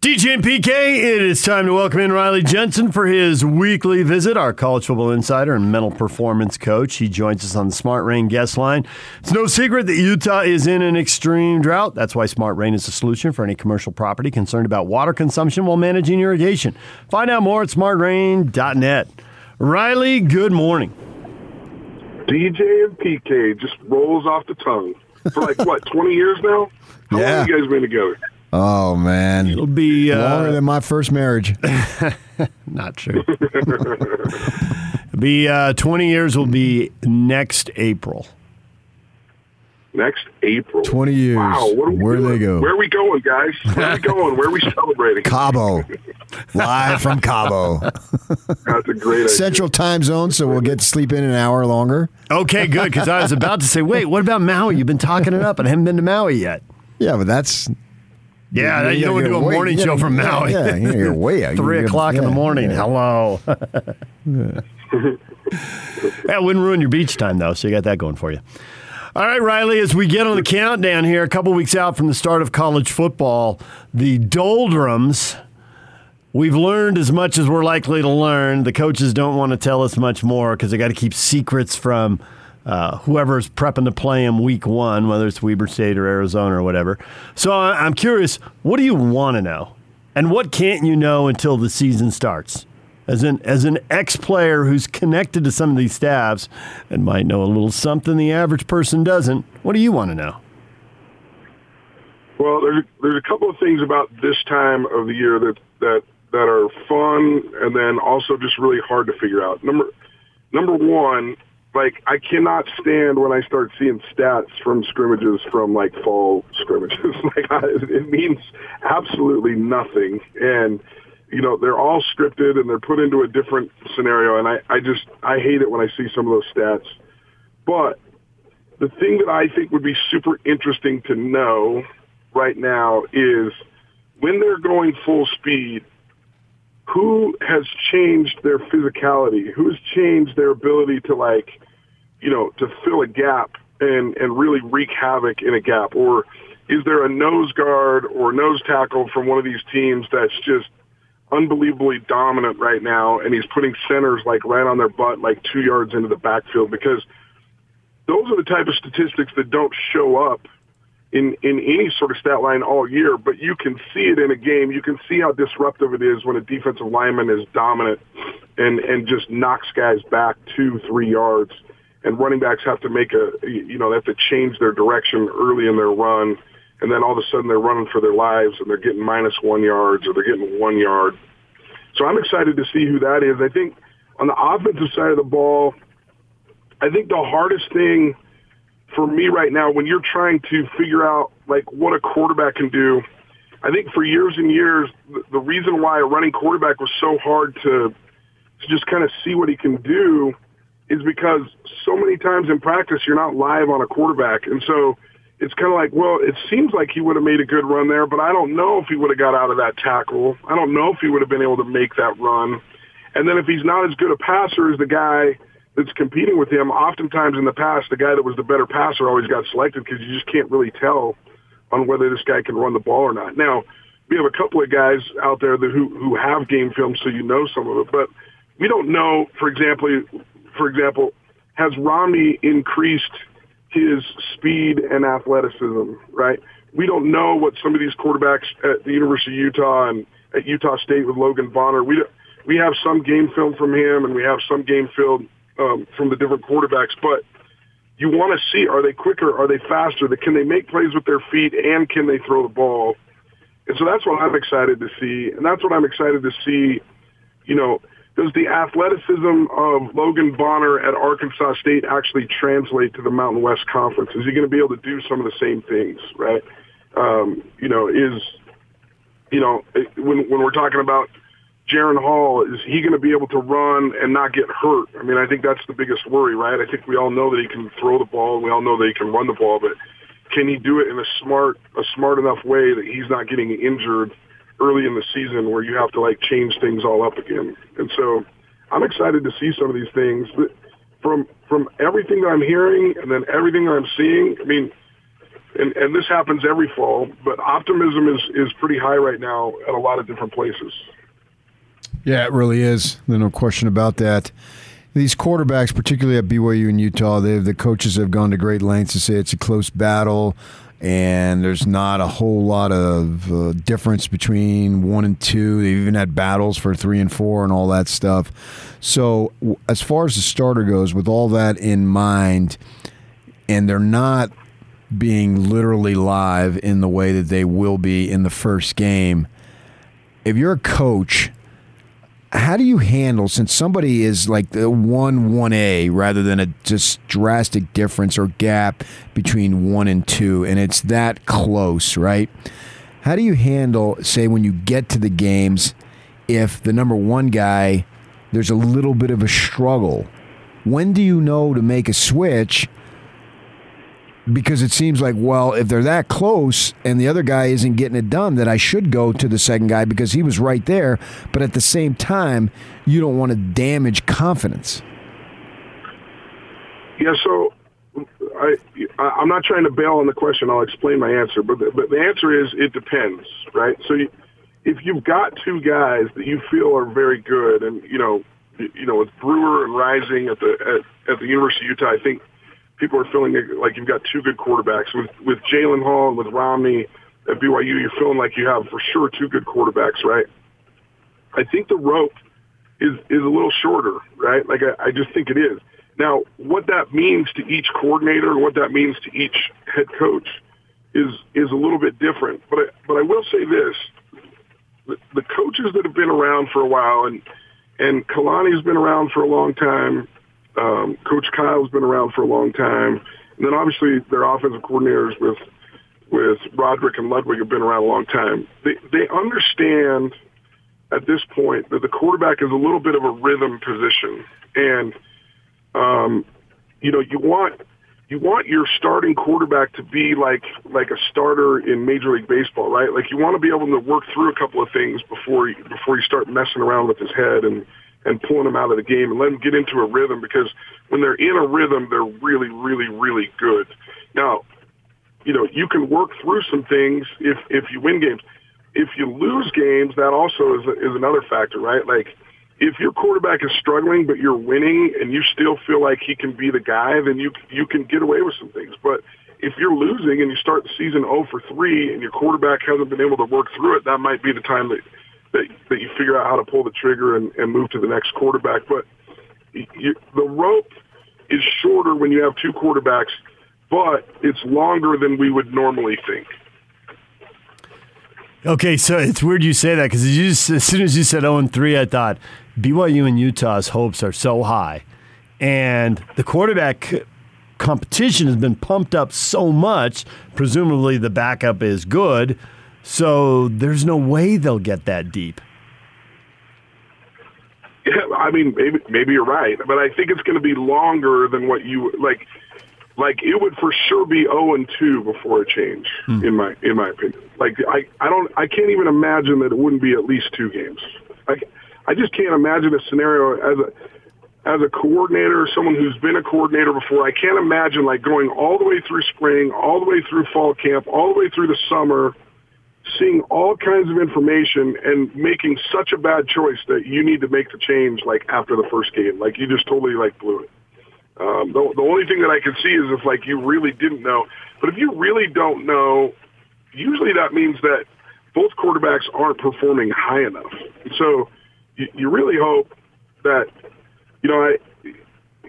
DJ and PK, it is time to welcome in Riley Jensen for his weekly visit, our college football insider and mental performance coach. He joins us on the Smart Rain guest line. It's no secret that Utah is in an extreme drought. That's why Smart Rain is a solution for any commercial property concerned about water consumption while managing irrigation. Find out more at smartrain.net. Riley, good morning. DJ and PK just rolls off the tongue. For like, what, 20 years now? How Yeah. long have you guys been together? Oh man, It'll be longer uh, than my first marriage. not true. It'll be uh, 20 years will be next April. Next April. Twenty years. Wow. What are we Where do doing? they go? Where are we going, guys? Where are we going? Where are we celebrating? Cabo, live from Cabo, That's a great idea. Central Time Zone. So we'll get to sleep in an hour longer. Okay, good. Because I was about to say, wait, what about Maui? You've been talking it up, and I haven't been to Maui yet. Yeah, but that's Yeah, you, don't want to get do a way- morning yeah, show from yeah, Maui. Yeah, yeah, you're way out. Three You're- o'clock in the morning. Hello. yeah, it wouldn't ruin your beach time though, so you got that going for you. All right, Riley, as we get on the countdown here, a couple weeks out from the start of college football, the doldrums. We've learned as much as we're likely to learn. The coaches don't want to tell us much more because they got to keep secrets from uh, whoever's prepping to play them week one, whether it's Weber State or Arizona or whatever. So I'm curious, what do you want to know? And what can't you know until the season starts? As an as an ex player who's connected to some of these staffs and might know a little something the average person doesn't, what do you want to know? Well, there's there's a couple of things about this time of the year that that that are fun and then also just really hard to figure out. Number number one, like I cannot stand when I start seeing stats from scrimmages from like fall scrimmages. like I, it means absolutely nothing, and you know they're all scripted and they're put into a different scenario. And I I just I hate it when I see some of those stats. But the thing that I think would be super interesting to know right now is when they're going full speed, who has changed their physicality? Who's changed their ability to like, you know, to fill a gap and, and really wreak havoc in a gap? Or is there a nose guard or nose tackle from one of these teams that's just unbelievably dominant right now and he's putting centers like right on their butt like two yards into the backfield because those are the type of statistics that don't show up in in any sort of stat line all year, but you can see it in a game. You can see how disruptive it is when a defensive lineman is dominant and and just knocks guys back two, three yards. And running backs have to make a you know they have to change their direction early in their run, and then all of a sudden they're running for their lives and they're getting minus one yards or they're getting one yard. So I'm excited to see who that is. I think on the offensive side of the ball, I think the hardest thing for me right now when you're trying to figure out like what a quarterback can do i think for years and years the, reason why a running quarterback was so hard to to just kind of see what he can do is because so many times in practice you're not live on a quarterback. And so it's kind of like well it seems like he would have made a good run there but i don't know if he would have got out of that tackle. I don't know if he would have been able to make that run. And then if he's not as good a passer as the guy that's competing with him, oftentimes in the past, the guy that was the better passer always got selected because you just can't really tell on whether this guy can run the ball or not. Now, we have a couple of guys out there that who who have game film, so you know some of it, but we don't know. For example, for example, has Romney increased his speed and athleticism? Right. We don't know what some of these quarterbacks at the University of Utah and at Utah State with Logan Bonner. We we have some game film from him, and we have some game film um, from the different quarterbacks, but you want to see are they quicker, are they faster, can they make plays with their feet, and can they throw the ball? And so that's what I'm excited to see, and that's what I'm excited to see. You know, does the athleticism of Logan Bonner at Arkansas State actually translate to the Mountain West Conference? Is he going to be able to do some of the same things? Right? Um, you know, is you know when when we're talking about Jaren Hall, is he going to be able to run and not get hurt? I mean, I think that's the biggest worry, right? I think we all know that he can throw the ball, and we all know that he can run the ball, but can he do it in a smart, a smart enough way that he's not getting injured early in the season where you have to like change things all up again? And so, I'm excited to see some of these things. But from from everything that I'm hearing and then everything that I'm seeing, I mean, and and this happens every fall, but optimism is is pretty high right now at a lot of different places. Yeah, it really is. There's no question about that. These quarterbacks, particularly at BYU and Utah, they the coaches have gone to great lengths to say it's a close battle, and there's not a whole lot of uh, difference between one and two. They've even had battles for three and four and all that stuff. So, as far as the starter goes, with all that in mind, and they're not being literally live in the way that they will be in the first game. If you're a coach, how do you handle since somebody is like the one one A rather than a just drastic difference or gap between one and two, and it's that close, right? How do you handle, say, when you get to the games, if the number one guy there's a little bit of a struggle? When do you know to make a switch? Because it seems like well if they're that close and the other guy isn't getting it done that I should go to the second guy because he was right there but at the same time you don't want to damage confidence Yeah, so I, I'm not trying to bail on the question. I'll explain my answer, but the, but the answer is it depends, right? So you, if you've got two guys that you feel are very good, and you know, you know, with Brewer and Rising at the at, at the University of Utah, I think people are feeling like you've got two good quarterbacks. With with Jaren Hall and with Romney at BYU, you're feeling like you have for sure two good quarterbacks, right? I think the rope is is a little shorter, right? Like I, I just think it is. Now, what that means to each coordinator what that means to each head coach is is a little bit different. But I, but I will say this: the, the coaches that have been around for a while, and and Kalani's been around for a long time. Um, Coach Kyle's been around for a long time, and then obviously their offensive coordinators with with Roderick and Ludwig have been around a long time. They they understand at this point that the quarterback is a little bit of a rhythm position, and um, you know you want you want your starting quarterback to be like like a starter in Major League Baseball, right? Like you want to be able to work through a couple of things before you, before you start messing around with his head and and pulling him out of the game and let him get into a rhythm because when they're in a rhythm, they're really, really, really good. Now, you know, you can work through some things if if you win games. If you lose games, that also is is another factor, right? Like if your quarterback is struggling but you're winning and you still feel like he can be the guy, then you you can get away with some things. But if you're losing and you start the season 0 for 3 and your quarterback hasn't been able to work through it, that might be the time that that, that you figure out how to pull the trigger and, and move to the next quarterback. But you, the rope is shorter when you have two quarterbacks, but it's longer than we would normally think. Okay, so it's weird you say that because as soon as you said 0 and 3, I thought BYU and Utah's hopes are so high. And the quarterback competition has been pumped up so much, presumably the backup is good. So there's no way they'll get that deep. Yeah, I mean, maybe maybe you're right, but I think it's going to be longer than what you like. Like it would for sure be zero and two before a change, Hmm. in my in my opinion. Like I I don't I can't even imagine that it wouldn't be at least two games. Like I just can't imagine a scenario as a as a coordinator, someone who's been a coordinator before. I can't imagine like going all the way through spring, all the way through fall camp, all the way through the summer seeing all kinds of information and making such a bad choice that you need to make the change like after the first game. Like you just totally like blew it. Um, the, the only thing that I can see is if like you really didn't know. But if you really don't know, usually that means that both quarterbacks aren't performing high enough. So you, you really hope that you know I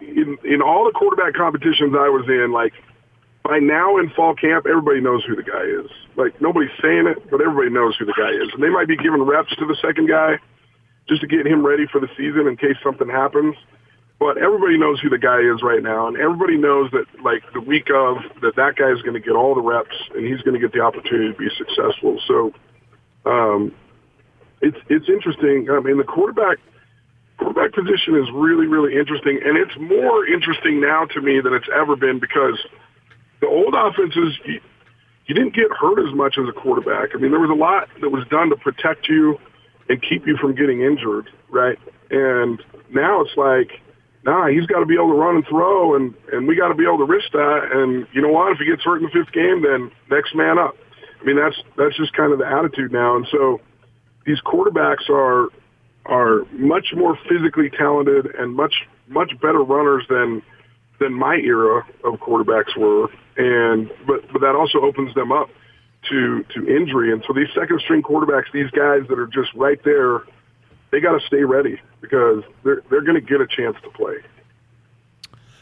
in in all the quarterback competitions I was in, like by now in fall camp, everybody knows who the guy is. Like nobody's saying it, but everybody knows who the guy is. And they might be giving reps to the second guy just to get him ready for the season in case something happens. But everybody knows who the guy is right now, and everybody knows that like the week of that that guy is going to get all the reps and he's going to get the opportunity to be successful. So um, it's it's interesting. I mean, the quarterback quarterback position is really really interesting, and it's more interesting now to me than it's ever been because the old offenses, you, you didn't get hurt as much as a quarterback. I mean, there was a lot that was done to protect you and keep you from getting injured, right? And now it's like, nah, he's got to be able to run and throw, and and we got to be able to risk that. And you know what? If he gets hurt in the fifth game, then next man up. I mean, that's that's just kind of the attitude now. And so these quarterbacks are are much more physically talented and much much better runners than than my era of quarterbacks were. And but but that also opens them up to to injury. And so these second string quarterbacks, these guys that are just right there, they got to stay ready because they're they're going to get a chance to play.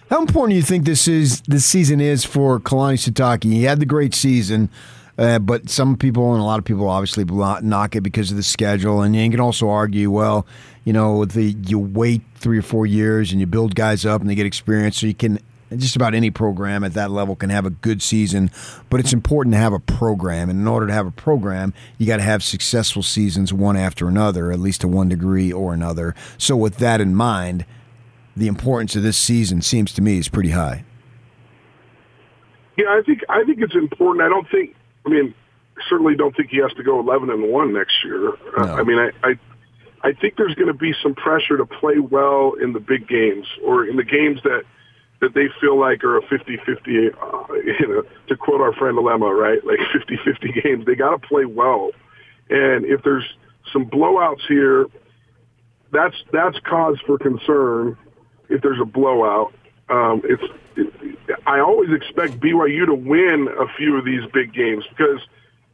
How important do you think this is this season is for Kalani Sitake? He had the great season. Uh, but some people and a lot of people obviously knock it because of the schedule, and you can also argue, well, you know, the you wait three or four years and you build guys up and they get experience, so you can just about any program at that level can have a good season, but it's important to have a program. And in order to have a program, you got to have successful seasons one after another, at least to one degree or another. So, with that in mind, the importance of this season seems to me is pretty high. Yeah, I think I think it's important. I don't think. I mean, certainly don't think he has to go eleven and one next year. Uh, no. I mean, I, I I think there's going to be some pressure to play well in the big games or in the games that that they feel like are a 50-50, uh, you know, to quote our friend Dilemma, right? Like 50-50 games. They got to play well. And if there's some blowouts here, that's that's cause for concern. If there's a blowout, um, it's it, I always expect BYU to win a few of these big games because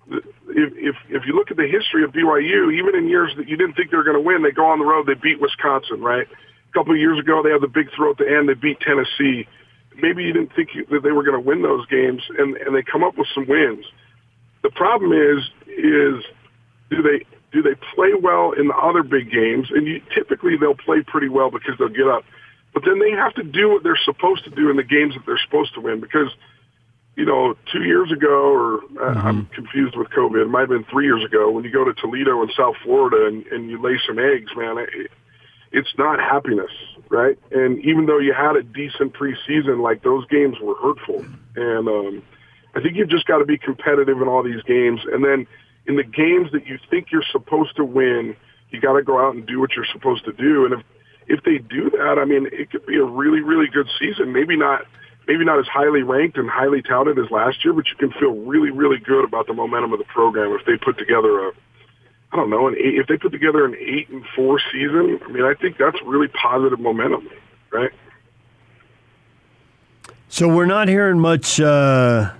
if if if you look at the history of BYU, even in years that you didn't think they were going to win, they go on the road, they beat Wisconsin, right? A couple of years ago, they had the big throw at the end. They beat Tennessee. Maybe you didn't think that they were going to win those games, and and they come up with some wins. The problem is is do they do they play well in the other big games? And you, typically they'll play pretty well because they'll get up. But then they have to do what they're supposed to do in the games that they're supposed to win because you know, two years ago, or uh, mm-hmm. I'm confused with COVID. It might have been three years ago when you go to Toledo in South Florida and, and you lay some eggs, man. It, it's not happiness, right? And even though you had a decent preseason, like those games were hurtful. And um, I think you've just got to be competitive in all these games. And then in the games that you think you're supposed to win, you got to go out and do what you're supposed to do. And if if they do that, I mean, it could be a really, really good season. Maybe not, maybe not as highly ranked and highly touted as last year, but you can feel really, really good about the momentum of the program if they put together a I don't know, an eight, if they put together an eight and four season, I mean, I think that's really positive momentum, right? So we're not hearing much, uh,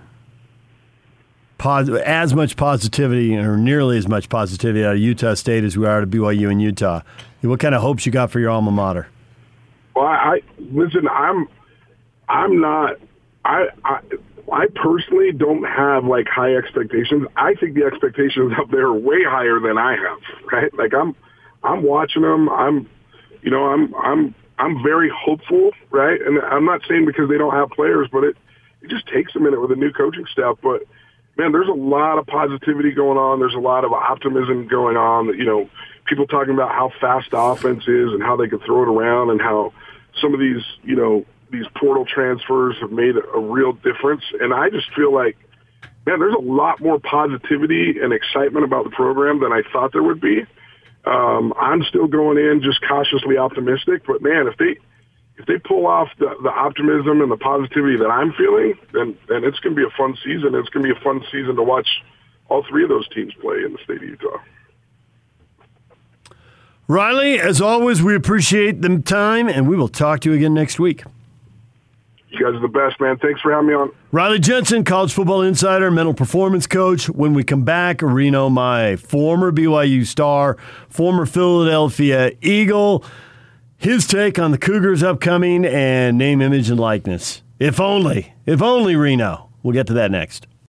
as much positivity or nearly as much positivity out of Utah State as we are at BYU and Utah. What kind of hopes you got for your alma mater? Well, I, listen. I'm, I'm not. I, I I personally don't have like high expectations. I think the expectations up there are way higher than I have. Right? Like I'm, I'm watching them. I'm, you know, I'm, I'm, I'm very hopeful. Right? And I'm not saying because they don't have players, but it, it just takes a minute with a new coaching staff. But man, there's a lot of positivity going on. There's a lot of optimism going on. You know, people talking about how fast the offense is and how they can throw it around and how some of these, you know, these portal transfers have made a, real difference. And I just feel like, man, there's a lot more positivity and excitement about the program than I thought there would be. Um, I'm still going in just cautiously optimistic, but man, if they if they pull off the, the optimism and the positivity that I'm feeling, then then it's going to be a fun season. It's going to be a fun season to watch all three of those teams play in the state of Utah. Riley, as always, we appreciate the time, and we will talk to you again next week. You guys are the best, man. Thanks for having me on. Riley Jensen, college football insider, mental performance coach. When we come back, Reno, Mahe former BYU star, former Philadelphia Eagle, his take on the Cougars' upcoming and name, image, and likeness. If only, if only Reno. We'll get to that next.